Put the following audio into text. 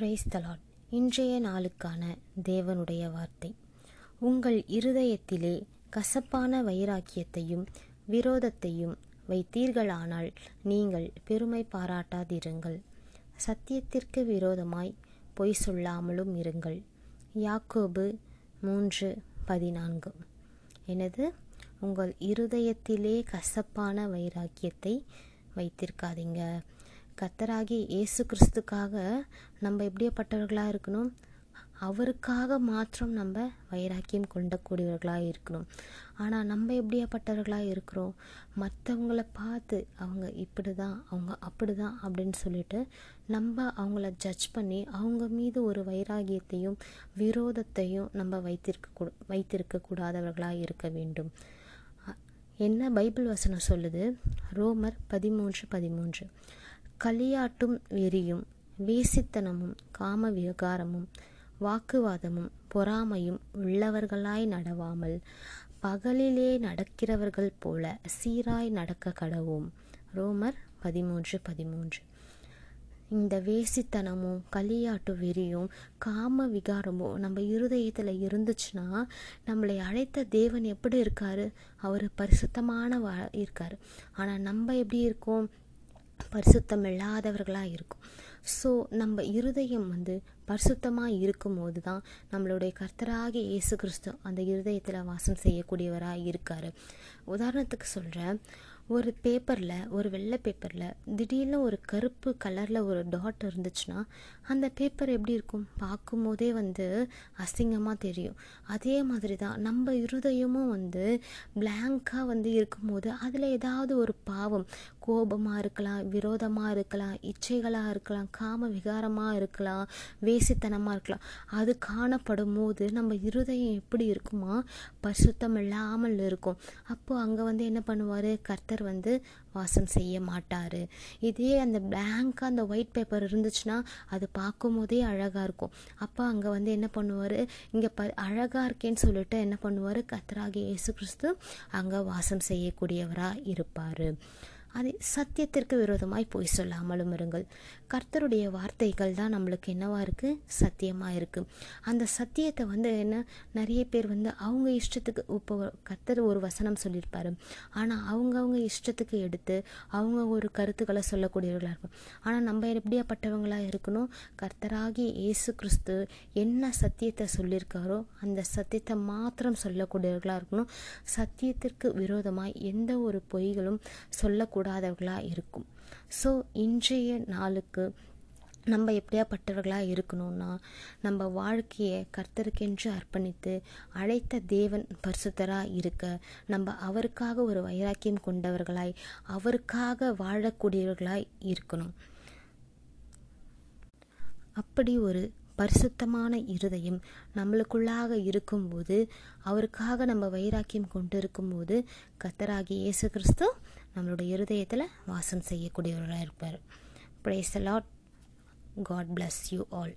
Price தலாட் இன்றைய நாளுக்கான தேவனுடைய வார்த்தை. உங்கள் இருதயத்திலே கசப்பான வைராக்கியத்தையும் விரோதத்தையும் வைத்தீர்களானால் நீங்கள் பெருமை பாராட்டாதிருங்கள். சத்தியத்திற்கு விரோதமாய் பொய் சொல்லாமலும் இருங்கள். யாக்கோபு மூன்று பதினான்கு. எனது உங்கள் இருதயத்திலே கசப்பான வைராக்கியத்தை வைத்திருக்காதீங்க. கத்தராகி இயேசு கிறிஸ்துக்காக நம்ம எப்படியாப்பட்டவர்களாக இருக்கணும்? அவருக்காக மாத்திரம் நம்ம வைராக்கியம் கொண்டக்கூடியவர்களாக இருக்கணும். ஆனால் நம்ம எப்படியாப்பட்டவர்களாக இருக்கிறோம்? மற்றவங்கள பார்த்து அவங்க இப்படி தான் அவங்க அப்படி தான் அப்படின்னு சொல்லிட்டு நம்ம அவங்கள ஜட்ஜ் பண்ணி அவங்க மீது ஒரு வைராகியத்தையும் விரோதத்தையும் நம்ம வைத்திருக்க கூ வைத்திருக்க கூடாதவர்களாக இருக்க வேண்டும். என்ன பைபிள் வசனம் சொல்லுது? ரோமர் பதிமூன்று பதிமூன்று. களியாட்டும் வெறியும் வேசித்தனமும் காம விகாரமும் வாக்குவாதமும் பொறாமையும் உள்ளவர்களாய் நடவாமல் பகலிலே நடக்கிறவர்கள் போல சீராய் நடக்க கடவோம். ரோமர் பதிமூன்று பதிமூன்று. இந்த வேசித்தனமும் களியாட்டு வெறியும் காம விகாரமும் நம்ம இருதயத்தில் இருந்துச்சுன்னா நம்மளை அழைத்த தேவன் எப்படி இருக்காரு? அவர் பரிசுத்தமான வா இருக்கார். ஆனால் நம்ம எப்படி இருக்கோம்? பரிசுத்தம் இல்லாதவர்களாக இருக்கும். ஸோ நம்ம இருதயம் வந்து பரிசுத்தமாக இருக்கும்போது தான் நம்மளுடைய கர்த்தராகிய இயேசு கிறிஸ்து அந்த இருதயத்தில் வாசம் செய்யக்கூடியவராக இருக்கார். உதாரணத்துக்கு சொல்கிறேன் ஒரு பேப்பரில் ஒரு வெள்ளை பேப்பரில் திடீர்னு ஒரு கருப்பு கலரில் ஒரு டாட் இருந்துச்சுன்னா அந்த பேப்பர் எப்படி இருக்கும்? பார்க்கும்போதே வந்து அசிங்கமாக தெரியும். அதே மாதிரி தான் நம்ம இருதயமும் வந்து பிளாங்காக வந்து இருக்கும்போது அதில் ஏதாவது ஒரு பாவம் கோபமாக இருக்கலாம் விரோதமாக இருக்கலாம் இச்சைகளாக இருக்கலாம் காம விகாரமாக இருக்கலாம் வேசித்தனமாக இருக்கலாம் அது காணப்படும் போது நம்ம இருதயம் எப்படி இருக்குமா? பரிசுத்தம் இல்லாமல் இருக்கும். அப்போது அங்கே வந்து என்ன பண்ணுவார்? கர்த்தர் வந்து வாசம் செய்ய மாட்டார். இதே அந்த பிளாங்காக அந்த ஒயிட் பேப்பர் இருந்துச்சுன்னா அது பார்க்கும் போதே அழகாக இருக்கும். அப்போ அங்கே வந்து என்ன பண்ணுவார்? இங்கே ப அழகாக இருக்கேன்னு சொல்லிட்டு என்ன பண்ணுவார்? கத்ராகி இயேசு கிறிஸ்து அங்கே வாசம் செய்யக்கூடியவராக இருப்பார். அது சத்தியத்திற்கு விரோதமாய் போய் சொல்லாமலும் இருங்கள். கர்த்தருடைய வார்த்தைகள் தான் நம்மளுக்கு என்னவா இருக்குது சத்தியமாக இருக்குது அந்த சத்தியத்தை வந்து என்ன நிறைய பேர் வந்து அவங்க இஷ்டத்துக்கு இப்போ கர்த்தர் ஒரு வசனம் சொல்லியிருப்பாரு. ஆனால் அவங்கவுங்க இஷ்டத்துக்கு எடுத்து அவங்க ஒரு கருத்துக்களை சொல்லக்கூடியவர்களாக இருக்கும் ஆனால் நம்ம எப்படியாப்பட்டவங்களாக இருக்கணும்? கர்த்தராகி இயேசு கிறிஸ்து என்ன சத்தியத்தை சொல்லியிருக்காரோ அந்த சத்தியத்தை மாத்திரம் சொல்லக்கூடியவர்களாக இருக்கணும். சத்தியத்திற்கு விரோதமாக எந்த ஒரு பொய்களும் சொல்லக்கூடாது. கூடாதவர்களாக இருக்கும். ஸோ இன்றைய நாளுக்கு நம்ம எப்படியாப்பட்டவர்களாக இருக்கணும்னா நம்ம வாழ்க்கையை கர்த்தருக்கென்று அர்ப்பணித்து அழைத்த தேவன் பரிசுத்தராக இருக்க நம்ம அவருக்காக ஒரு வைராக்கியம் கொண்டவர்களாய் அவருக்காக வாழக்கூடியவர்களாய் இருக்கணும். அப்படி ஒரு பரிசுத்தமான இருதயம் நம்மளுக்குள்ளாக இருக்கும்போது அவருக்காக நம்ம வைராக்கியம் கொண்டு இருக்கும்போது கத்தராகி இயேசு கிறிஸ்து நம்மளோட இருதயத்தில் வாசம் செய்யக்கூடியவராக இருப்பார். Praise Lord God bless you all